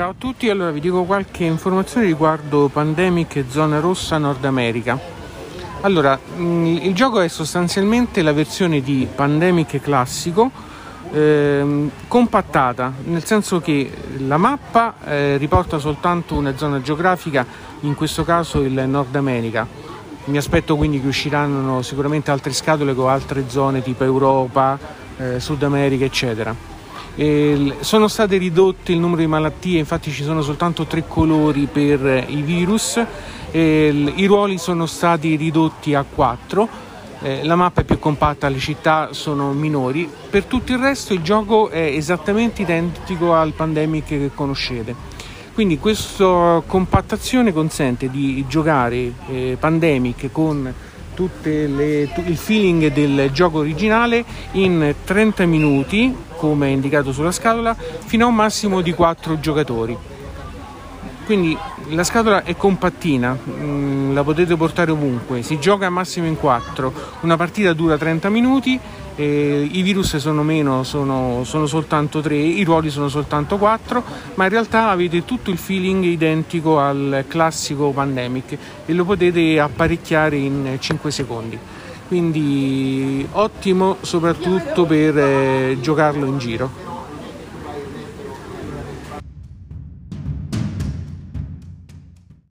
Ciao a tutti, allora vi dico qualche informazione riguardo Pandemic e Zona Rossa Nord America. Allora, mm, il gioco è sostanzialmente la versione di Pandemic classico ehm, compattata, nel senso che la mappa eh, riporta soltanto una zona geografica, in questo caso il Nord America. Mi aspetto quindi che usciranno sicuramente altre scatole con altre zone tipo Europa, eh, Sud America, eccetera. E sono state ridotte il numero di malattie, infatti ci sono soltanto tre colori per i virus, e i ruoli sono stati ridotti a quattro, eh, la mappa è più compatta, le città sono minori, per tutto il resto il gioco è esattamente identico al Pandemic che conoscete. Quindi questa compattazione consente di giocare eh, Pandemic con le, il feeling del gioco originale in 30 minuti, come indicato sulla scatola, fino a un massimo di 4 giocatori. Quindi la scatola è compattina, mm, la potete portare ovunque, si gioca a massimo in 4, una partita dura 30 minuti eh, i virus sono meno, sono, sono soltanto tre, i ruoli sono soltanto quattro, ma in realtà avete tutto il feeling identico al classico Pandemic e lo potete apparecchiare in 5 secondi. Quindi ottimo soprattutto per eh, giocarlo in giro.